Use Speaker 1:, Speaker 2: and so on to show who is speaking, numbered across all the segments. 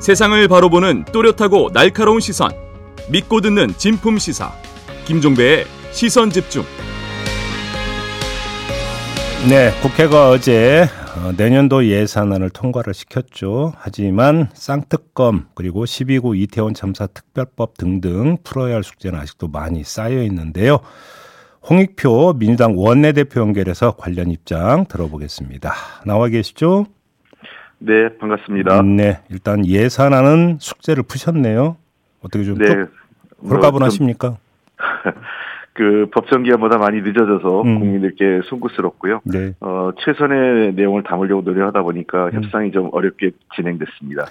Speaker 1: 세상을 바로 보는 또렷하고 날카로운 시선. 믿고 듣는 진품 시사. 김종배의 시선 집중.
Speaker 2: 네, 국회가 어제 어, 내년도 예산안을 통과를 시켰죠. 하지만 쌍특검 그리고 12구 이태원 참사 특별법 등등 풀어야 할 숙제는 아직도 많이 쌓여 있는데요. 홍익표 민주당 원내대표 연결해서 관련 입장 들어보겠습니다. 나와 계시죠?
Speaker 3: 네, 반갑습니다.
Speaker 2: 네, 일단 예산안은 숙제를 푸셨네요. 어떻게 좀
Speaker 3: 네,
Speaker 2: 홀가분하십니까?
Speaker 3: 그 법정 기한보다 많이 늦어져서
Speaker 2: 음.
Speaker 3: 국민들께 송구스럽고요.
Speaker 2: 네.
Speaker 3: 어, 최선의 내용을 담으려고 노력하다
Speaker 2: 음.
Speaker 3: 보니까 협상이 좀 어렵게 진행됐습니다.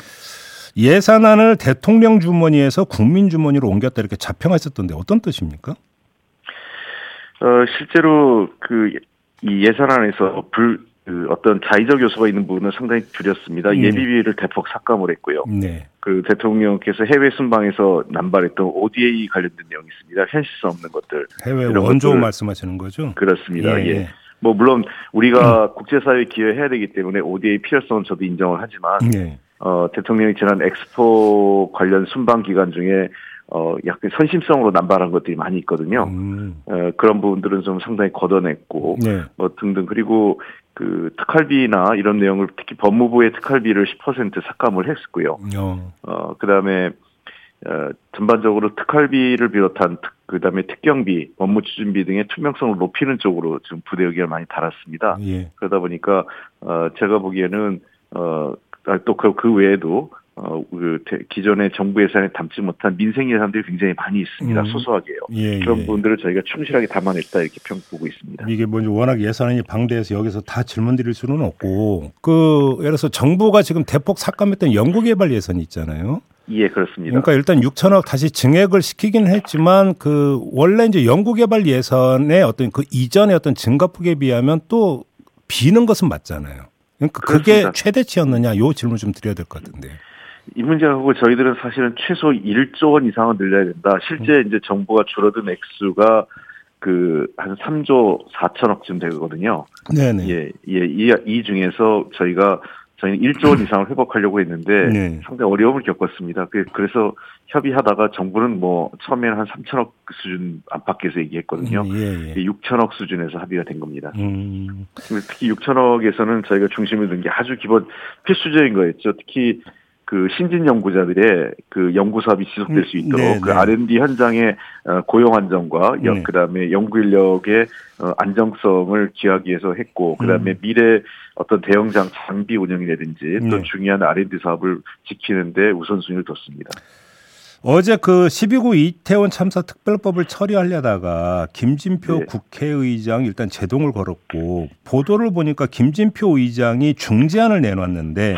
Speaker 2: 예산안을 대통령 주머니에서 국민 주머니로 옮겼다 이렇게 자평하셨던데 어떤 뜻입니까?
Speaker 3: 어, 실제로 그 이 예산안에서 불, 그 어떤 자의적 요소가 있는 부분은 상당히 줄였습니다.
Speaker 2: 음.
Speaker 3: 예비비를 대폭 삭감을 했고요.
Speaker 2: 네.
Speaker 3: 그 대통령께서 해외 순방에서 남발했던 ODA 관련된 내용이 있습니다. 현실성 없는 것들.
Speaker 2: 해외 원조. 말씀하시는 거죠?
Speaker 3: 그렇습니다.
Speaker 2: 예,
Speaker 3: 예.
Speaker 2: 예.
Speaker 3: 뭐 물론 우리가 국제사회에 기여해야 되기 때문에 ODA 필요성은 저도 인정을 하지만
Speaker 2: 네.
Speaker 3: 어, 대통령이 지난 엑스포 관련 순방 기간 중에 어, 약간 선심성으로 남발한 것들이 많이 있거든요.
Speaker 2: 음,
Speaker 3: 어, 그런 부분들은 좀 상당히 걷어냈고
Speaker 2: 네.
Speaker 3: 뭐 등등 그리고 그 특활비나 이런 내용을 특히 법무부의 특활비를 10% 삭감을 했었고요.
Speaker 2: 어,
Speaker 3: 어, 그 다음에 어, 전반적으로 특활비를 비롯한 특, 그 다음에 특경비, 업무 추진비 등의 투명성을 높이는 쪽으로 지금 부대 의견을 많이 달았습니다.
Speaker 2: 예.
Speaker 3: 그러다 보니까 어 제가 보기에는 어 또그 그 외에도 어 그 기존의 정부 예산에 담지 못한 민생 예산들이 굉장히 많이 있습니다.
Speaker 2: 음.
Speaker 3: 소소하게요.
Speaker 2: 예,
Speaker 3: 그런
Speaker 2: 예.
Speaker 3: 부분들을 저희가 충실하게 담아냈다 이렇게 평 보고 있습니다.
Speaker 2: 이게 뭐 워낙 예산안이 방대해서 여기서 다 질문 드릴 수는 없고 그 예를 들어서 정부가 지금 대폭 삭감했던 연구개발 예산이 있잖아요.
Speaker 3: 예, 그렇습니다.
Speaker 2: 그러니까 일단 6천억 다시 증액을 시키기는 했지만 그 원래 이제 연구개발 예산의 어떤 그 이전의 어떤 증가폭에 비하면 또 비는 것은 맞잖아요. 그러니까 그게
Speaker 3: 그렇습니다.
Speaker 2: 최대치였느냐 요 질문 좀 드려야 될 것 같은데.
Speaker 3: 이 문제하고 저희들은 사실은 최소 1조 원 이상은 늘려야 된다. 실제 이제 정부가 줄어든 액수가 그 한 3조 4천억쯤 되거든요.
Speaker 2: 네네.
Speaker 3: 예, 예, 이, 이 중에서 저희가 저희는 1조 원 이상을 회복하려고 했는데
Speaker 2: 네.
Speaker 3: 상당히 어려움을 겪었습니다. 그- 그래서 협의하다가 정부는 뭐 처음에는 한 3천억 수준 안팎에서 얘기했거든요.
Speaker 2: 예, 예.
Speaker 3: 6천억 수준에서 합의가 된 겁니다.
Speaker 2: 음,
Speaker 3: 특히 6천억에서는 저희가 중심을 둔 게 아주 기본 필수적인 거였죠. 특히 그 신진 연구자들의 그 연구 사업이 지속될 수 있도록
Speaker 2: 네,
Speaker 3: 그
Speaker 2: 네.
Speaker 3: R&D 현장의 어, 고용 안정과
Speaker 2: 네.
Speaker 3: 그다음에 연구 인력의 어, 안정성을 기하기 위해서 했고 그다음에
Speaker 2: 음.
Speaker 3: 미래 어떤 대형장 장비 운영이라든지 또
Speaker 2: 네.
Speaker 3: 중요한 R&D 사업을 지키는데 우선순위를 뒀습니다.
Speaker 2: 어제 그 12구 이태원 참사 특별법을 처리하려다가 김진표
Speaker 3: 네.
Speaker 2: 국회의장 일단 제동을 걸었고 보도를 보니까 김진표 의장이 중재안을 내놨는데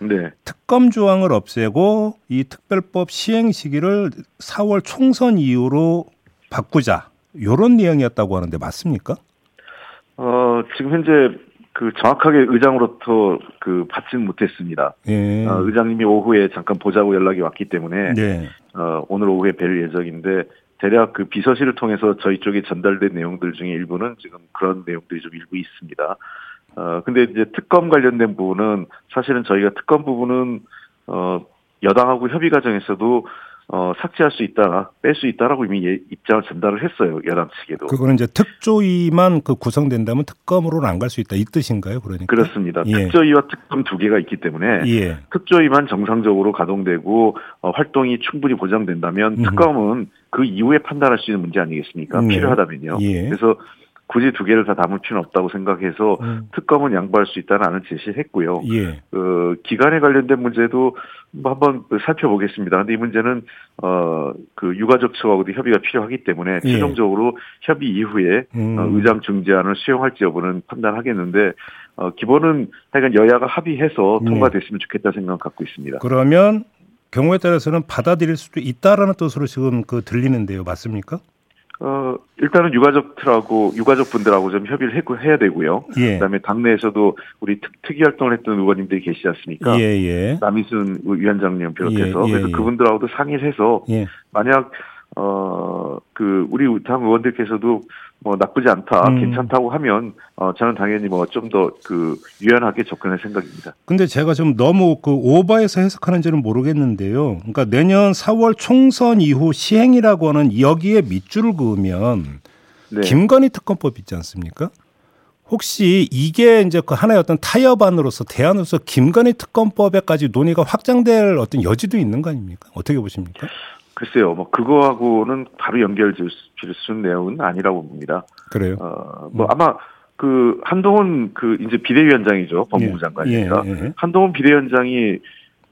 Speaker 3: 네.
Speaker 2: 특검 조항을 없애고 이 특별법 시행 시기를 4월 총선 이후로 바꾸자 요런 내용이었다고 하는데 맞습니까?
Speaker 3: 어, 지금 현재 그 정확하게 의장으로부터 그 받지는 못했습니다.
Speaker 2: 예.
Speaker 3: 어, 의장님이 오후에 잠깐 보자고 연락이 왔기 때문에
Speaker 2: 네.
Speaker 3: 어, 오늘 오후에 뵐 예정인데 대략 그 비서실을 통해서 저희 쪽에 전달된 내용들 중에 일부는 지금 그런 내용들이 좀 일부 있습니다. 어, 근데 이제 특검 관련된 부분은 사실은 저희가 특검 부분은 어, 여당하고 협의 과정에서도 어, 삭제할 수 있다, 뺄 수 있다라고 이미 예- 입장을 전달을 했어요. 여당 측에도.
Speaker 2: 그거는 이제 특조위만 그 구성된다면 특검으로는 안 갈 수 있다 이 뜻인가요? 그러니까.
Speaker 3: 그렇습니다.
Speaker 2: 예.
Speaker 3: 특조위와 특검 두 개가 있기 때문에
Speaker 2: 예.
Speaker 3: 특조위만 정상적으로 가동되고 어, 활동이 충분히 보장된다면
Speaker 2: 음.
Speaker 3: 특검은 그 이후에 판단할 수 있는 문제 아니겠습니까?
Speaker 2: 네.
Speaker 3: 필요하다면요.
Speaker 2: 예.
Speaker 3: 그래서 굳이 두 개를 다 담을 필요는 없다고 생각해서
Speaker 2: 음.
Speaker 3: 특검은 양보할 수 있다는 제시를 했고요.
Speaker 2: 예.
Speaker 3: 그 기간에 관련된 문제도 뭐 한번 그 살펴보겠습니다. 근데 이 문제는 어 그 유가족 측하고도 협의가 필요하기 때문에
Speaker 2: 예.
Speaker 3: 최종적으로 협의 이후에
Speaker 2: 음.
Speaker 3: 어, 의장 중재안을 수용할지 여부는 판단하겠는데 어 기본은 하여간 여야가 합의해서
Speaker 2: 네.
Speaker 3: 통과됐으면 좋겠다 생각 갖고 있습니다.
Speaker 2: 그러면 경우에 따라서는 받아들일 수도 있다라는 뜻으로 지금 그 들리는데요. 맞습니까?
Speaker 3: 어 일단은 유가족들하고 유가족 분들하고 좀 협의를 해, 해야 되고요.
Speaker 2: 예.
Speaker 3: 그다음에 당내에서도 우리 특, 특이 활동을 했던 의원님들이 계시지 않습니까?
Speaker 2: 예, 예.
Speaker 3: 남희순 위원장님 비롯해서
Speaker 2: 예, 예,
Speaker 3: 그래서
Speaker 2: 예.
Speaker 3: 그분들하고도 상의를 해서
Speaker 2: 예.
Speaker 3: 만약 어, 그, 우리 당 의원들께서도 뭐 나쁘지 않다,
Speaker 2: 음.
Speaker 3: 괜찮다고 하면, 어, 저는 당연히 뭐 좀 더 그, 유연하게 접근할 생각입니다.
Speaker 2: 근데 제가 좀 너무 그 오버해서 해석하는지는 모르겠는데요. 그러니까 내년 4월 총선 이후 시행이라고 하는 여기에 밑줄을 그으면
Speaker 3: 네.
Speaker 2: 김건희 특검법 있지 않습니까? 혹시 이게 이제 그 하나의 어떤 타협안으로서 대안으로서 김건희 특검법에까지 논의가 확장될 어떤 여지도 있는 거 아닙니까? 어떻게 보십니까?
Speaker 3: 글쎄요, 뭐, 그거하고는 바로 연결 줄수 있는 내용은 아니라고 봅니다.
Speaker 2: 그래요.
Speaker 3: 어, 뭐, 아마, 그, 한동훈, 그, 이제 비대위원장이죠. 법무부
Speaker 2: 예,
Speaker 3: 장관이니까.
Speaker 2: 예, 예.
Speaker 3: 한동훈 비대위원장이,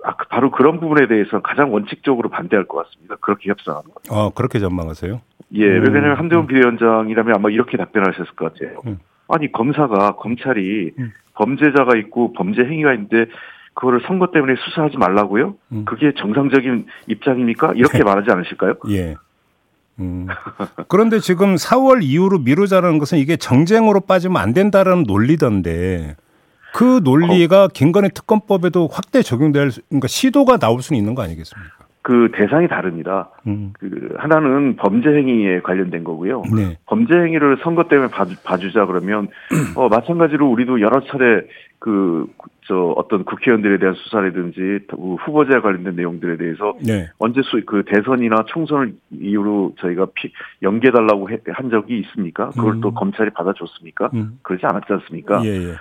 Speaker 3: 아, 그 바로 그런 부분에 대해서 가장 원칙적으로 반대할 것 같습니다. 그렇게 협상하는 것.
Speaker 2: 어, 그렇게 전망하세요.
Speaker 3: 예,
Speaker 2: 음,
Speaker 3: 왜냐면 한동훈 비대위원장이라면 아마 이렇게 답변하셨을 것 같아요.
Speaker 2: 음.
Speaker 3: 아니, 검사가, 검찰이
Speaker 2: 음.
Speaker 3: 범죄자가 있고 범죄 행위가 있는데 그거를 선거 때문에 수사하지 말라고요?
Speaker 2: 음.
Speaker 3: 그게 정상적인 입장입니까? 이렇게 말하지 않으실까요?
Speaker 2: 예. 음. 그런데 지금 4월 이후로 미루자라는 것은 이게 정쟁으로 빠지면 안 된다라는 논리던데 그 논리가 김건희 특검법에도 확대 적용될 수- 그러니까 시도가 나올 수는 있는 거 아니겠습니까?
Speaker 3: 그 대상이 다릅니다.
Speaker 2: 음.
Speaker 3: 그 하나는 범죄 행위에 관련된 거고요.
Speaker 2: 네.
Speaker 3: 범죄 행위를 선거 때문에 봐주, 봐주자 그러면 어 마찬가지로 우리도 여러 차례 그 저 어떤 국회의원들에 대한 수사라든지 그 후보자에 관련된 내용들에 대해서
Speaker 2: 네.
Speaker 3: 언제 수, 그 대선이나 총선을 이유로 저희가 피, 연계해달라고 해- 한 적이 있습니까? 그걸
Speaker 2: 음.
Speaker 3: 또 검찰이 받아줬습니까?
Speaker 2: 음.
Speaker 3: 그러지 않았지 않습니까?
Speaker 2: 예, 예.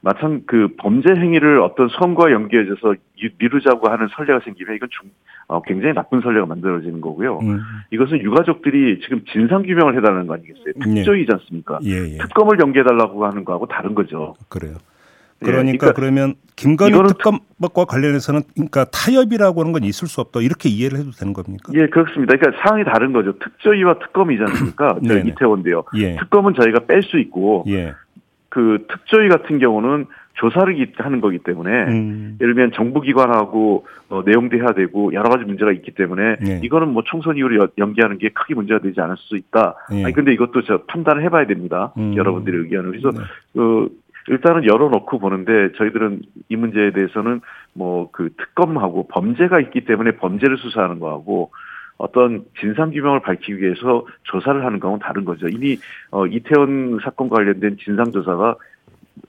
Speaker 3: 마찬 그 범죄 행위를 어떤 선거와 연계해서 유- 미루자고 하는 선례가 생기면 이건 중, 어, 굉장히 나쁜 선례가 만들어지는 거고요.
Speaker 2: 음.
Speaker 3: 이것은 유가족들이 지금 진상 규명을 해달라는 거 아니겠어요?
Speaker 2: 네.
Speaker 3: 특조이지 않습니까?
Speaker 2: 예, 예.
Speaker 3: 특검을 연계해달라고 하는 거하고 다른 거죠.
Speaker 2: 그래요.
Speaker 3: 예,
Speaker 2: 그러니까,
Speaker 3: 그러니까
Speaker 2: 그러면 김건희 특검법과 관련해서는 그러니까 타협이라고 하는 건 있을 수 없다. 이렇게 이해를 해도 되는 겁니까?
Speaker 3: 예, 그렇습니다. 그러니까 상황이 다른 거죠. 특조위와 특검이지 않습니까? 저
Speaker 2: 네네.
Speaker 3: 이태원인데요.
Speaker 2: 예.
Speaker 3: 특검은 저희가 뺄 수 있고
Speaker 2: 예.
Speaker 3: 그 특조위 같은 경우는 조사를 기- 하는 거기 때문에
Speaker 2: 음.
Speaker 3: 예를 들면 정부기관하고 어, 내용도 해야 되고 여러 가지 문제가 있기 때문에
Speaker 2: 네.
Speaker 3: 이거는 뭐 총선 이후로 여- 연기하는 게 크게 문제가 되지 않을 수 있다.
Speaker 2: 예.
Speaker 3: 아니 근데 이것도 저 판단을 해봐야 됩니다.
Speaker 2: 음.
Speaker 3: 여러분들의 의견을 그래서
Speaker 2: 네.
Speaker 3: 그 일단은 열어놓고 보는데 저희들은 이 문제에 대해서는 뭐 그 특검하고 범죄가 있기 때문에 범죄를 수사하는 거하고 어떤 진상 규명을 밝히기 위해서 조사를 하는 거하고는 다른 거죠. 이미 어 이태원 사건 관련된 진상 조사가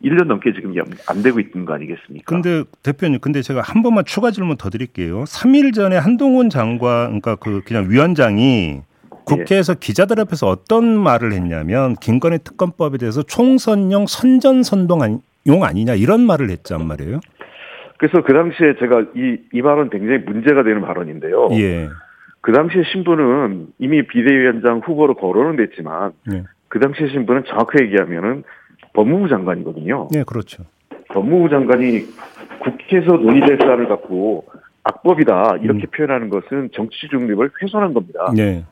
Speaker 3: 1년 넘게 지금 연- 안 되고 있는 거 아니겠습니까?
Speaker 2: 근데 대표님, 근데 제가 한 번만 추가 질문 더 드릴게요. 3일 전에 한동훈 장관, 그러니까 그 그냥 위원장이 국회에서 기자들 앞에서 어떤 말을 했냐면 김건희 특검법에 대해서 총선용 선전선동용 아니냐 이런 말을 했단 말이에요.
Speaker 3: 그래서 그 당시에 제가 이, 이 발언 굉장히 문제가 되는 발언인데요.
Speaker 2: 예.
Speaker 3: 그 당시에 신분은 이미 비대위원장 후보로 거론은 됐지만
Speaker 2: 예.
Speaker 3: 그 당시에 신분은 정확하게 얘기하면은 법무부 장관이거든요.
Speaker 2: 네, 그렇죠.
Speaker 3: 법무부 장관이 국회에서 논의될 사안을 갖고 악법이다 이렇게 표현하는 것은 정치 중립을 훼손한 겁니다.
Speaker 2: 네.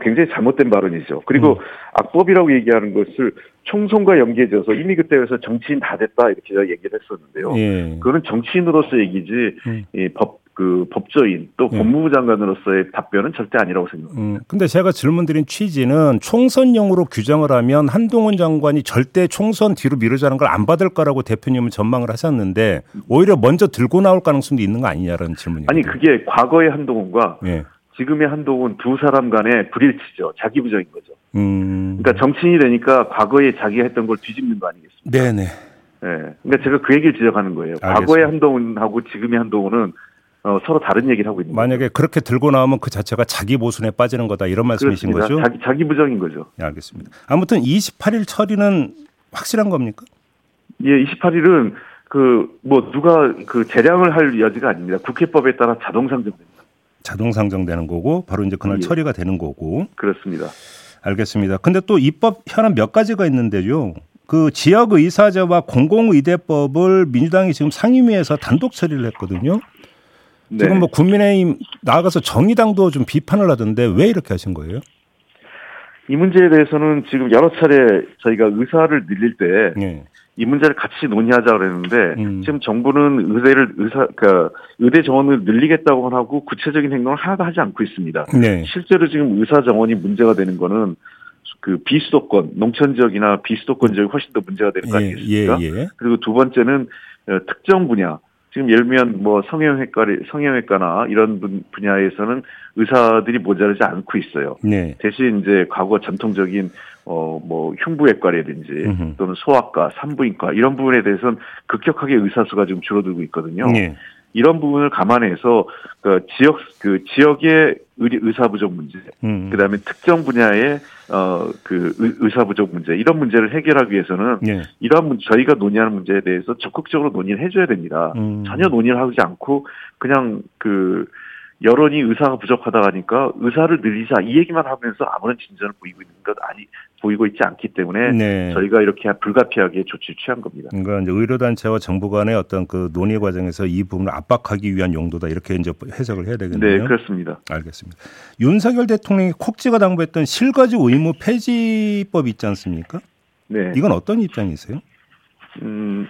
Speaker 3: 굉장히 잘못된 발언이죠. 그리고 악법이라고 얘기하는 것을 총선과 연계져서 이미 그때 그래서 정치인 다 됐다 이렇게 얘기를 했었는데요.
Speaker 2: 예.
Speaker 3: 그거는 정치인으로서 얘기지
Speaker 2: 음.
Speaker 3: 이 법, 그 법조인 또
Speaker 2: 음.
Speaker 3: 법무부 장관으로서의 답변은 절대 아니라고 생각합니다.
Speaker 2: 음, 근데 제가 질문드린 취지는 총선용으로 규정을 하면 한동훈 장관이 절대 총선 뒤로 미루자는 걸 안 받을 거라고 대표님은 전망을 하셨는데 오히려 먼저 들고 나올 가능성도 있는 거 아니냐라는 질문이에요.
Speaker 3: 아니 그게 과거의 한동훈과
Speaker 2: 예.
Speaker 3: 지금의 한동훈 두 사람 간의 불일치죠. 자기 부정인 거죠.
Speaker 2: 음.
Speaker 3: 그러니까 정치인이 되니까 과거에 자기가 했던 걸 뒤집는 거 아니겠습니까?
Speaker 2: 네네.
Speaker 3: 예. 그러니까 제가 그 얘기를 지적하는 거예요.
Speaker 2: 알겠습니다.
Speaker 3: 과거의 한동훈하고 지금의 한동훈은 어, 서로 다른 얘기를 하고 있는
Speaker 2: 만약에 그렇게 들고 나오면 그 자체가 자기 보순에 빠지는 거다 이런
Speaker 3: 거죠.
Speaker 2: 말씀이신
Speaker 3: 그렇습니다.
Speaker 2: 거죠?
Speaker 3: 자기 자기 부정인 거죠.
Speaker 2: 예, 알겠습니다. 아무튼 28일 처리는 확실한 겁니까?
Speaker 3: 예, 28일은 그 뭐 누가 그 재량을 할 여지가 아닙니다. 국회법에 따라 자동 상정됩니다.
Speaker 2: 자동 상정되는 거고 바로 이제 그날
Speaker 3: 예.
Speaker 2: 처리가 되는 거고
Speaker 3: 그렇습니다.
Speaker 2: 알겠습니다. 근데 또 입법 현안 몇 가지가 있는데요. 그 지역 의사제와 공공의대법을 민주당이 지금 상임위에서 단독 처리를 했거든요.
Speaker 3: 네.
Speaker 2: 지금 뭐 국민의힘 나가서 정의당도 좀 비판을 하던데 왜 이렇게 하신 거예요?
Speaker 3: 이 문제에 대해서는 지금 여러 차례 저희가 의사를 늘릴 때이
Speaker 2: 예.
Speaker 3: 문제를 같이 논의하자 그랬는데
Speaker 2: 음.
Speaker 3: 지금 정부는 의대를 의사 그러니까 의대 정원을 늘리겠다고만 하고 구체적인 행동을 하나도 하지 않고 있습니다.
Speaker 2: 네.
Speaker 3: 실제로 지금 의사 정원이 문제가 되는 거는 그 비수도권 농촌 지역이나 비수도권 지역이 훨씬 더 문제가 되는 거
Speaker 2: 예, 예,
Speaker 3: 아니겠습니까?
Speaker 2: 예.
Speaker 3: 그리고 두 번째는 어, 특정 분야 지금 예를 들면 뭐 성형외과 성형외과나 이런 분, 분야에서는 의사들이 모자르지 않고 있어요. 네. 대신 이제 과거 전통적인 어 뭐 흉부외과라든지 음흠. 또는 소아과, 산부인과 이런 부분에 대해서는 급격하게 의사 수가 지금 줄어들고 있거든요. 네. 이런 부분을 감안해서 그 지역 그 지역의 의사 부족 문제, 음. 그다음에 특정 분야의 어그 의사 부족 문제 이런 문제를 해결하기 위해서는 네. 이러한 문제, 저희가 논의하는 문제에 대해서 적극적으로 논의를 해줘야 됩니다. 음. 전혀 논의를 하지 않고 그냥 그 여론이 의사가 부족하다 하니까 의사를 늘리자 이 얘기만 하면서 아무런 진전을 보이고 있는 것 아니 보이고 있지 않기 때문에 네. 저희가 이렇게 불가피하게 조치를 취한 겁니다.
Speaker 2: 그러니까 이제 의료단체와 정부 간의 어떤 그 논의 과정에서 이 부분을 압박하기 위한 용도다 이렇게 이제 해석을 해야 되겠네요.
Speaker 3: 네, 그렇습니다.
Speaker 2: 알겠습니다. 윤석열 대통령이 콕 찍어 당부했던 실거주 의무 폐지법 있지 않습니까? 네. 이건 어떤 입장이세요?
Speaker 3: 음,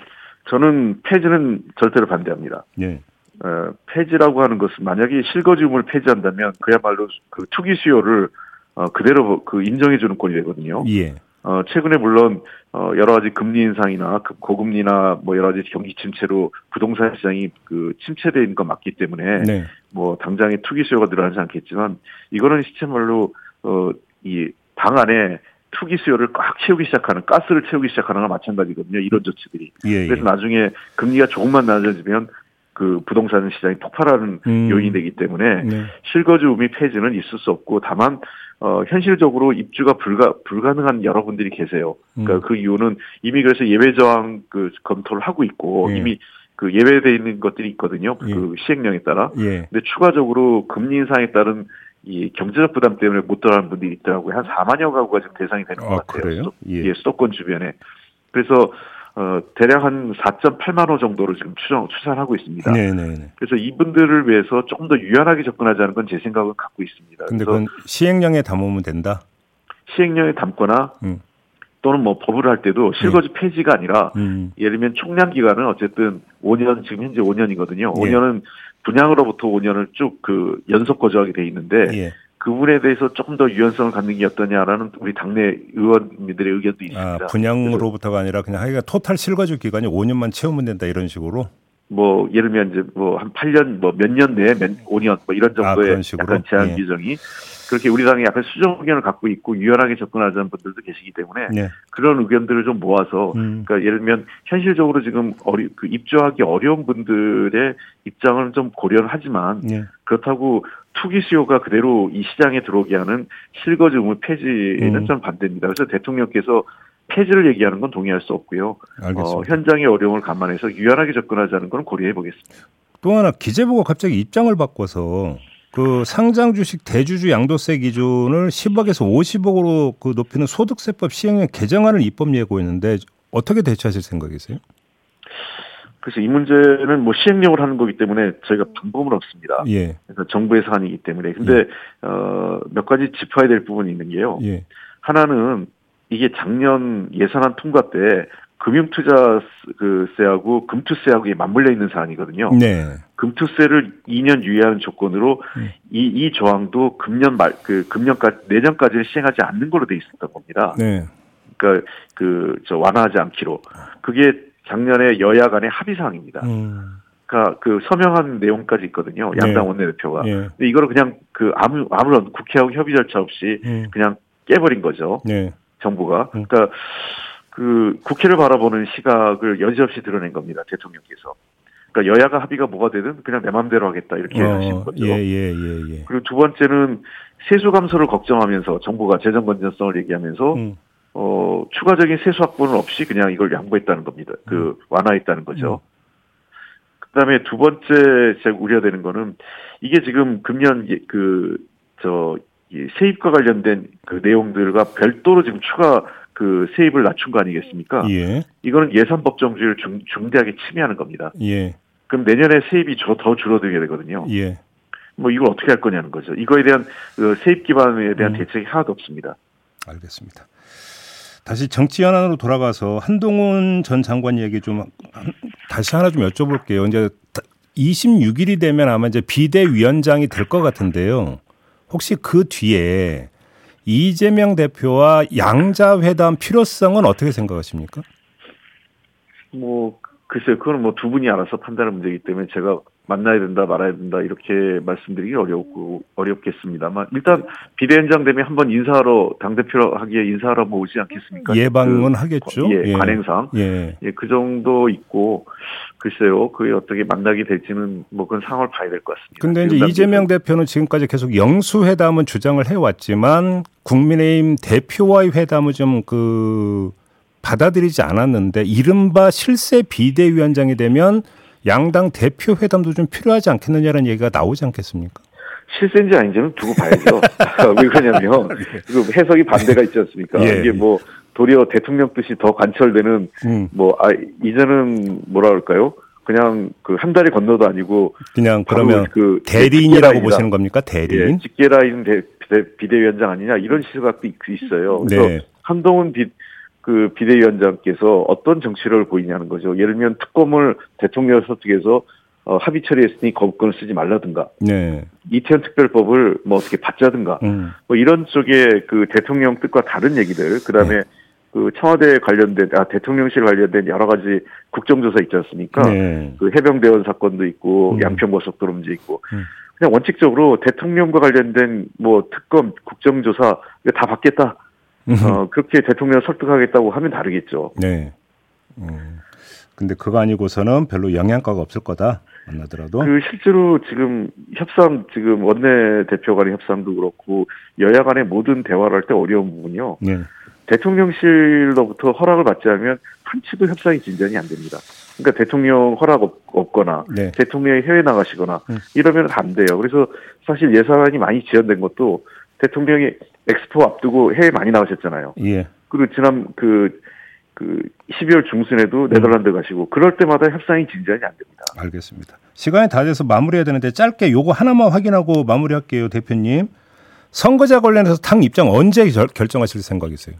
Speaker 3: 저는 폐지는 절대로 반대합니다. 네. 어, 폐지라고 하는 것은 만약에 실거주임을 폐지한다면 그야말로 그 투기 수요를 어, 그대로 그 인정해 주는 꼴이 되거든요. 예. 어, 최근에 물론, 어, 여러 가지 금리 인상이나 그 고금리나 뭐 여러 가지 경기 침체로 부동산 시장이 그 침체되는 건 맞기 때문에 네. 뭐 당장에 투기 수요가 늘어나지 않겠지만 이거는 시체말로, 어, 이 방 안에 투기 수요를 꽉 채우기 시작하는 가스를 채우기 시작하는 거나 마찬가지거든요. 이런 조치들이. 예, 예. 그래서 나중에 금리가 조금만 낮아지면 그 부동산 시장이 폭발하는 음. 요인이 되기 때문에 네. 실거주 의미 폐지는 있을 수 없고 다만 어 현실적으로 입주가 불가 불가능한 여러분들이 계세요. 그러니까 음. 그 이유는 이미 그래서 예외 저항 그 검토를 하고 있고 예. 이미 그 예외돼 있는 것들이 있거든요. 예. 그 시행령에 따라. 예. 근데 추가적으로 금리 인상에 따른 이 경제적 부담 때문에 못 들어가는 분들이 있더라고요. 한 4만여 가구가 지금 대상이 되는 것 아, 같아요. 그래요? 예. 예, 수도권 주변에. 그래서 어, 대략 한 4.8만 호 정도로 지금 추정, 추산하고 있습니다. 네네. 그래서 이분들을 위해서 조금 더 유연하게 접근하자는 건 제 생각은 갖고 있습니다.
Speaker 2: 근데 그건 시행령에 담으면 된다?
Speaker 3: 시행령에 담거나 음. 또는 뭐 법을 할 때도 실거주 네. 폐지가 아니라 음. 예를 들면 총량 기간은 어쨌든 5년 지금 현재 5년이거든요. 예. 5년은 분양으로부터 5년을 쭉 그 연속 거주하게 돼 있는데 예. 그 부분에 대해서 조금 더 유연성을 갖는 게 어떠냐라는 우리 당내 의원님들의 의견도 있습니다. 아,
Speaker 2: 분양으로부터가 아니라 그냥 하기가 토탈 실거주 기간이 5년만 채우면 된다 이런 식으로?
Speaker 3: 뭐 예를 들면 이제 뭐 한 8년 뭐 몇 년 내에 몇 5년 뭐 이런 아, 정도의 아, 약간 제한 예. 규정이 그렇게 우리 당이 약간 수정 의견을 갖고 있고 유연하게 접근하자는 분들도 계시기 때문에 네. 그런 의견들을 좀 모아서 음. 그러니까 예를 들면 현실적으로 지금 어리 그 입주하기 어려운 분들의 입장은 좀 고려를 하지만 네. 그렇다고 투기 수요가 그대로 이 시장에 들어오게 하는 실거주 의무 폐지는 음. 좀 반대입니다. 그래서 대통령께서 폐지를 얘기하는 건 동의할 수 없고요. 어, 현장의 어려움을 감안해서 유연하게 접근하자는 건 고려해 보겠습니다.
Speaker 2: 또 하나 기재부가 갑자기 입장을 바꿔서 그 상장 주식 대주주 양도세 기준을 10억에서 50억으로 그 높이는 소득세법 시행령 개정안을 입법 예고했는데 어떻게 대처하실 생각이세요?
Speaker 3: 그래서 이 문제는 뭐 시행령을 하는 거기 때문에 저희가 방법은 없습니다. 예. 그래서 정부의 사안이기 때문에. 근데 예. 어몇 가지 짚어야 될 부분이 있는 게요. 예. 하나는 이게 작년 예산안 통과 때 금융투자세하고 금투세하고 맞물려 있는 사안이거든요. 네. 금투세를 2년 유예하는 조건으로 네. 이, 이 조항도 금년 말, 그, 금년까지, 내년까지는 시행하지 않는 걸로 돼 있었던 겁니다. 네. 그러니까 그, 저, 완화하지 않기로. 그게 작년에 여야 간의 합의사항입니다. 음. 그러니까 그 서명한 내용까지 있거든요. 양당 네. 원내대표가. 네. 근데 이거를 그냥 그 아무 아무런 국회하고 협의 절차 없이 네. 그냥 깨버린 거죠. 네. 정부가. 음. 그러니까 그 국회를 바라보는 시각을 여지없이 드러낸 겁니다. 대통령께서. 그러니까 여야가 합의가 뭐가 되든 그냥 내 마음대로 하겠다 이렇게 어, 하신 거죠. 예, 예, 예, 예. 그리고 두 번째는 세수 감소를 걱정하면서 정부가 재정 건전성을 얘기하면서 음. 어, 추가적인 세수 확보는 없이 그냥 이걸 양보했다는 겁니다. 그, 음. 완화했다는 거죠. 음. 그 다음에 두 번째 제가 우려되는 거는 이게 지금 금년 그, 저, 세입과 관련된 그 내용들과 별도로 지금 추가 그 세입을 낮춘 거 아니겠습니까? 예. 이거는 예산 법정주의를 중, 중대하게 침해하는 겁니다. 예. 그럼 내년에 세입이 더 줄어들게 되거든요. 예. 뭐 이걸 어떻게 할 거냐는 거죠. 이거에 대한 그 세입 기반에 대한 음. 대책이 하나도 없습니다.
Speaker 2: 알겠습니다. 다시 정치 현안으로 돌아가서 한동훈 전 장관 얘기 좀 다시 하나 좀 여쭤볼게요. 이제 26일이 되면 아마 이제 비대위원장이 될 것 같은데요. 혹시 그 뒤에 이재명 대표와 양자 회담 필요성은 어떻게 생각하십니까?
Speaker 3: 뭐 글쎄요, 그건 뭐 두 분이 알아서 판단할 문제이기 때문에 제가 만나야 된다 말아야 된다 이렇게 말씀드리기 어렵고 어렵겠습니다만 일단 비대위원장 되면 한번 인사하러 당 대표 하기에 인사하러 뭐 오지 않겠습니까?
Speaker 2: 예방은
Speaker 3: 그,
Speaker 2: 하겠죠.
Speaker 3: 예, 예, 관행상 예. 예, 그 정도 있고 글쎄요, 그게 어떻게 만나게 될지는 뭐 그건 상황을 봐야 될 것 같습니다.
Speaker 2: 근데 이제 이재명 대표는 지금까지 계속 영수회담은 주장을 해왔지만 국민의힘 대표와의 회담을 좀그 받아들이지 않았는데 이른바 실세 비대위원장이 되면 양당 대표 회담도 좀 필요하지 않겠느냐라는 얘기가 나오지 않겠습니까?
Speaker 3: 실세인지 아닌지는 두고 봐야죠. 왜 그러냐면 그 해석이 반대가 있지 않습니까? 예. 이게 뭐 도리어 대통령 뜻이 더 관철되는 음. 뭐 아, 이제는 뭐라 그럴까요? 그냥 그 한 달이 건너도 아니고
Speaker 2: 그냥 그러면 그 대리인이라고 보시는 겁니까? 대리인?
Speaker 3: 예, 직계라인 비대위원장 아니냐 이런 시각도 있어요. 그래서 네. 한동훈 비, 그 비대위원장께서 어떤 정치를 보이냐는 거죠. 예를 들면 특검을 대통령 설득해서 어, 합의 처리했으니 거부권을 쓰지 말라든가. 네. 이태원 특별법을 뭐 어떻게 받자든가. 음. 뭐 이런 쪽의 그 대통령 뜻과 다른 얘기들. 그 다음에 네. 그 청와대 관련된, 아, 대통령실 관련된 여러 가지 국정조사 있지 않습니까? 네. 그 해병대원 사건도 있고, 음. 양평고속도로 문제 있고. 음. 그냥 원칙적으로 대통령과 관련된 뭐 특검, 국정조사, 다 받겠다. 어, 그렇게 대통령을 설득하겠다고 하면 다르겠죠.
Speaker 2: 네. 음. 근데 그거 아니고서는 별로 영향가가 없을 거다. 만나더라도.
Speaker 3: 그 실제로 지금 협상 지금 원내 대표 간의 협상도 그렇고 여야 간의 모든 대화를 할 때 어려운 부분이요. 네. 대통령실로부터 허락을 받지 않으면 한치도 협상이 진전이 안 됩니다. 그러니까 대통령 허락 없 거나 네. 대통령이 해외 나가시거나 음. 이러면 안 돼요. 그래서 사실 예산이 많이 지연된 것도 대통령이 엑스포 앞두고 해외 많이 나가셨잖아요. 예. 그리고 지난 그, 그 12월 중순에도 네덜란드 음. 가시고 그럴 때마다 협상이 진전이 안 됩니다.
Speaker 2: 알겠습니다. 시간이 다 돼서 마무리해야 되는데 짧게 요거 하나만 확인하고 마무리할게요, 대표님. 선거제 관련해서 당 입장 언제 결 정하실 생각이세요?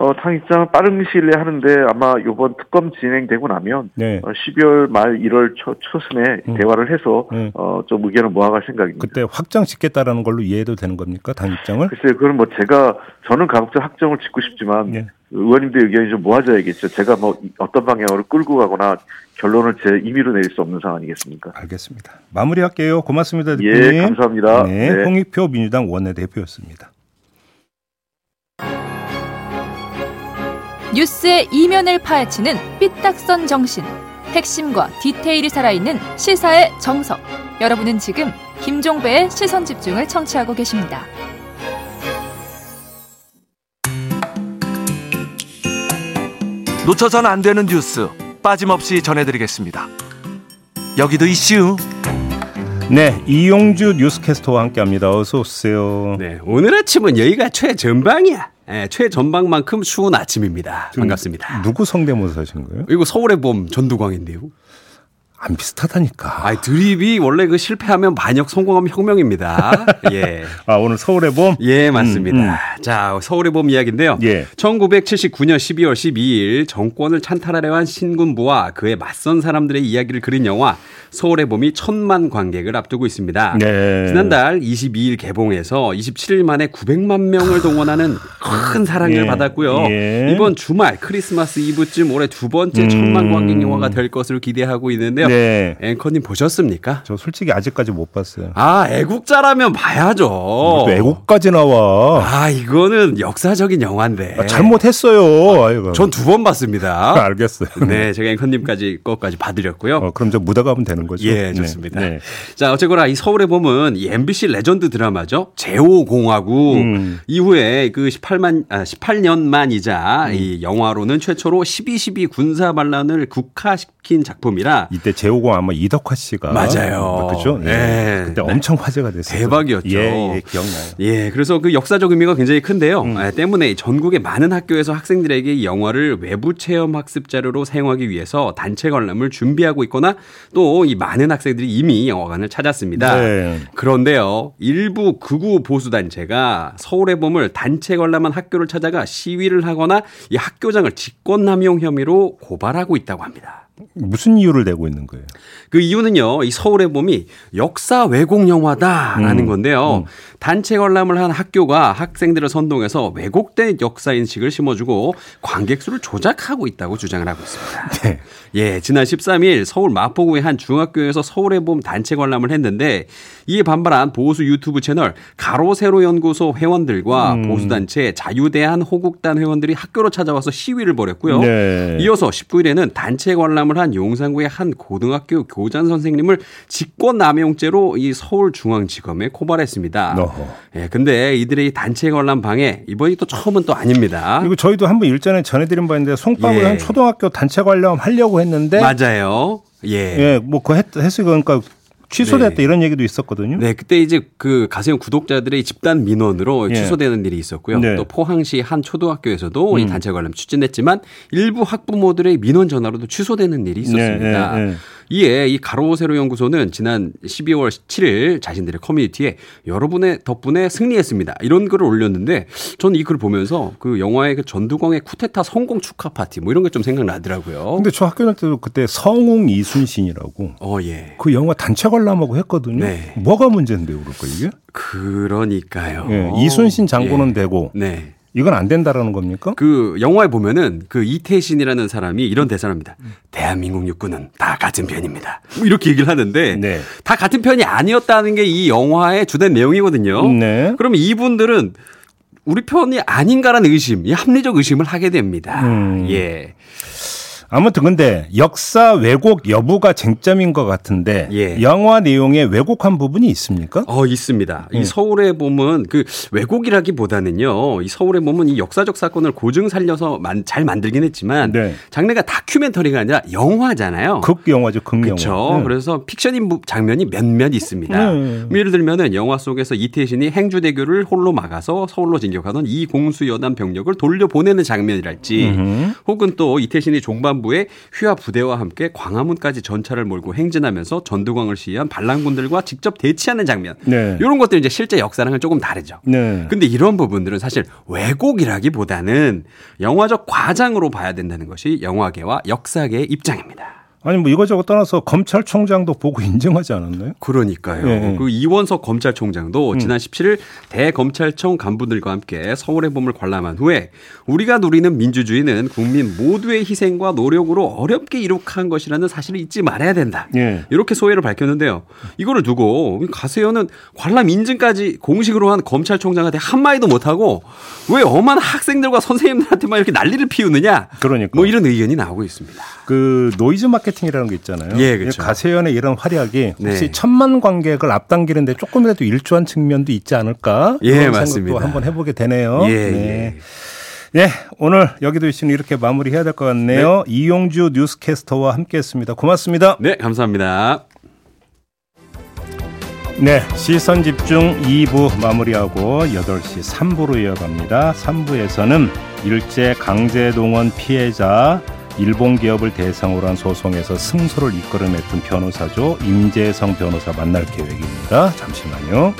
Speaker 3: 어, 당 입장은 빠른 시일 내에 하는데 아마 이번 특검 진행되고 나면 네. 어, 12월 말 1월 초, 초순에 음. 대화를 해서 음. 어, 좀 의견을 모아갈 생각입니다.
Speaker 2: 그때 확정 짓겠다라는 걸로 이해도 되는 겁니까? 당 입장을?
Speaker 3: 글쎄요. 그건 뭐 제가 저는 가급적 확정을 짓고 싶지만 네. 의원님들 의견이 좀 모아져야겠죠. 제가 뭐 어떤 방향으로 끌고 가거나 결론을 제 임의로 내릴 수 없는 상황 아니겠습니까?
Speaker 2: 알겠습니다. 마무리할게요. 고맙습니다. 대표님.
Speaker 3: 예, 감사합니다.
Speaker 2: 네, 네. 홍익표 민주당 원내대표였습니다.
Speaker 4: 뉴스의 이면을 파헤치는 삐딱선 정신. 핵심과 디테일이 살아있는 시사의 정석. 여러분은 지금 김종배의 시선 집중을 청취하고 계십니다.
Speaker 5: 놓쳐선 안 되는 뉴스 빠짐없이 전해드리겠습니다. 여기도 이슈.
Speaker 2: 네, 이용주 뉴스캐스터와 함께합니다. 어서 오세요.
Speaker 6: 네, 오늘 아침은 여기가 최전방이야. 네, 최전방만큼 추운 아침입니다. 반갑습니다.
Speaker 2: 누구 성대모사 하신 거예요?
Speaker 6: 이거 서울의 봄 전두광인데요.
Speaker 2: 안 비슷하다니까.
Speaker 6: 아, 드립이 원래 그 실패하면 반역, 성공하면 혁명입니다. 예.
Speaker 2: 아, 오늘 서울의 봄?
Speaker 6: 예, 맞습니다. 음, 음. 자, 서울의 봄 이야기인데요. 예. 1979년 12월 12일 정권을 찬탈하려 한 신군부와 그의 맞선 사람들의 이야기를 그린 영화 서울의 봄이 천만 관객을 앞두고 있습니다. 네. 지난달 22일 개봉해서 27일 만에 900만 명을 동원하는 큰 사랑을 예. 받았고요. 예. 이번 주말 크리스마스 이브쯤 올해 두 번째 천만 관객 영화가 될 것으로 기대하고 있는데요. 네. 앵커님 보셨습니까?
Speaker 2: 저 솔직히 아직까지 못 봤어요.
Speaker 6: 아, 애국자라면 봐야죠.
Speaker 2: 애국까지 나와.
Speaker 6: 아, 이거는 역사적인 영화인데.
Speaker 2: 아, 잘못했어요.
Speaker 6: 아, 전두 번 봤습니다.
Speaker 2: 알겠어요.
Speaker 6: 네, 제가 앵커님까지 것까지 봐드렸고요.
Speaker 2: 어, 그럼 저 묻어가면 되는 거죠.
Speaker 6: 예, 네. 좋습니다. 네. 네. 자, 어쨌거나 이 서울의 봄은 이 MBC legend 드라마죠. 제5공화국 음. 이후에 그 18만 아, 18년 만이자 음. 이 영화로는 최초로 12.12 군사 반란을 극화시킨 작품이라
Speaker 2: 이때 제5공 아마 이덕화 씨가
Speaker 6: 맞아요.
Speaker 2: 그죠? 네. 네. 그때 엄청 화제가 됐어요.
Speaker 6: 대박이었죠.
Speaker 2: 예, 예, 기억나요.
Speaker 6: 예, 그래서 그 역사적 의미가 굉장히 큰데요. 음. 아, 때문에 전국의 많은 학교에서 학생들에게 이 영화를 외부 체험 학습 자료로 사용하기 위해서 단체 관람을 준비하고 있거나 또 이 많은 학생들이 이미 영화관을 찾았습니다. 네. 그런데요, 일부 극우 보수 단체가 서울의 봄을 단체 관람한 학교를 찾아가 시위를 하거나 이 학교장을 직권남용 혐의로 고발하고 있다고 합니다.
Speaker 2: 무슨 이유를 대고 있는 거예요?
Speaker 6: 그 이유는요, 이 서울의 봄이 역사 왜곡 영화다라는 음. 건데요. 음. 단체 관람을 한 학교가 학생들을 선동해서 왜곡된 역사 인식을 심어주고 관객 수를 조작하고 있다고 주장을 하고 있습니다. 네. 예, 지난 13일 서울 마포구의 한 중학교에서 서울의 봄 단체 관람을 했는데 이에 반발한 보수 유튜브 채널 가로세로 연구소 회원들과 음. 보수 단체 자유대한 호국단 회원들이 학교로 찾아와서 시위를 벌였고요. 네. 이어서 19일에는 단체 관람 을 한 용산구의 한 고등학교 교장 선생님을 직권남용죄로 이 서울중앙지검에 고발했습니다. 어허. 예, 근데 이들의 단체 관람 방해 이번이 또 처음은 또 아닙니다.
Speaker 2: 그리고 저희도 한번 일전에 전해드린 바 있는데 송파구에 예. 한 초등학교 단체 관람 하려고 했는데
Speaker 6: 맞아요. 예.
Speaker 2: 예, 뭐 그 했으 그러니까 취소됐다 네. 이런 얘기도 있었거든요.
Speaker 6: 네, 그때 이제 그 가세형 구독자들의 집단 민원으로 예. 취소되는 일이 있었고요. 네. 또 포항시 한 초등학교에서도 음. 이 단체 관람 추진했지만 일부 학부모들의 민원 전화로도 취소되는 일이 있었습니다. 네, 네, 네. 이에 이 가로 세로 연구소는 지난 12월 7일 자신들의 커뮤니티에 여러분의 덕분에 승리했습니다. 이런 글을 올렸는데 저는 이 글을 보면서 그 영화의 그 전두광의 쿠데타 성공 축하 파티 뭐 이런 게 좀 생각나더라고요.
Speaker 2: 근데 저 학교 다닐 때도 그때 성웅 이순신이라고 어 예. 그 영화 단체 관람하고 했거든요. 네. 뭐가 문제인데요, 그럴까 이게?
Speaker 6: 그러니까요.
Speaker 2: 예, 이순신 장군은 예. 되고 네. 이건 안 된다라는 겁니까?
Speaker 6: 그 영화에 보면은 그 이태신이라는 사람이 이런 대사를 합니다. 대한민국 육군은 다 같은 편입니다. 뭐 이렇게 얘기를 하는데 네. 다 같은 편이 아니었다는 게 이 영화의 주된 내용이거든요. 네. 그러면 이분들은 우리 편이 아닌가라는 의심, 이 합리적 의심을 하게 됩니다. 음. 예.
Speaker 2: 아무튼 근데 역사 왜곡 여부가 쟁점인 것 같은데 예. 영화 내용에 왜곡한 부분이 있습니까?
Speaker 6: 어 있습니다. 음. 이 서울의 봄은 그 왜곡이라기보다는요. 이 서울의 봄은 이 역사적 사건을 고증 살려서 만, 잘 만들긴 했지만 네. 장르가 다큐멘터리가 아니라 영화잖아요.
Speaker 2: 극 영화죠, 극 영화.
Speaker 6: 그렇죠. 네. 그래서 픽션인 장면이 몇몇 있습니다. 네. 예를 들면은 영화 속에서 이태신이 행주대교를 홀로 막아서 서울로 진격하던 이 공수 여단 병력을 돌려 보내는 장면이랄지 음흠. 혹은 또 이태신이 종반 후반부에 휘하 부대와 함께 광화문까지 전차를 몰고 행진하면서 전두광을 시위한 반란군들과 직접 대치하는 장면. 네. 이런 것들 이제 실제 역사랑은 조금 다르죠. 네. 근데 이런 부분들은 사실 왜곡이라기보다는 영화적 과장으로 봐야 된다는 것이 영화계와 역사계의 입장입니다.
Speaker 2: 아니 뭐 이거저거 떠나서 검찰총장도 보고 인정하지 않았나요?
Speaker 6: 그러니까요. 네. 그 이원석 검찰총장도 음. 지난 17일 대검찰청 간부들과 함께 서울의 봄을 관람한 후에 우리가 누리는 민주주의는 국민 모두의 희생과 노력으로 어렵게 이룩한 것이라는 사실을 잊지 말아야 된다. 네. 이렇게 소회를 밝혔는데요. 이거를 두고 가세연은 관람 인증까지 공식으로 한 검찰총장한테 한마디도 못하고 왜 엄한 학생들과 선생님들한테만 이렇게 난리를 피우느냐. 그러니까. 뭐 이런 의견이 나오고 있습니다.
Speaker 2: 그 노이즈 마케팅이라는 게 있잖아요. 예, 그렇죠. 가세연의 이런 활약이 혹시 네. 천만 관객을 앞당기는데 조금이라도 일조한 측면도 있지 않을까? 예, 그런 맞습니다. 한번 해보게 되네요. 예, 네. 예. 예, 오늘 여기도 있으니 이렇게 마무리해야 될 것 같네요. 네. 이용주 뉴스캐스터와 함께했습니다. 고맙습니다.
Speaker 6: 네, 감사합니다.
Speaker 2: 네, 시선 집중 2부 마무리하고 8시 3부로 이어갑니다. 3부에서는 일제 강제 동원 피해자 일본 기업을 대상으로 한 소송에서 승소를 이끌어냈던 변호사죠. 임재성 변호사 만날 계획입니다. 잠시만요.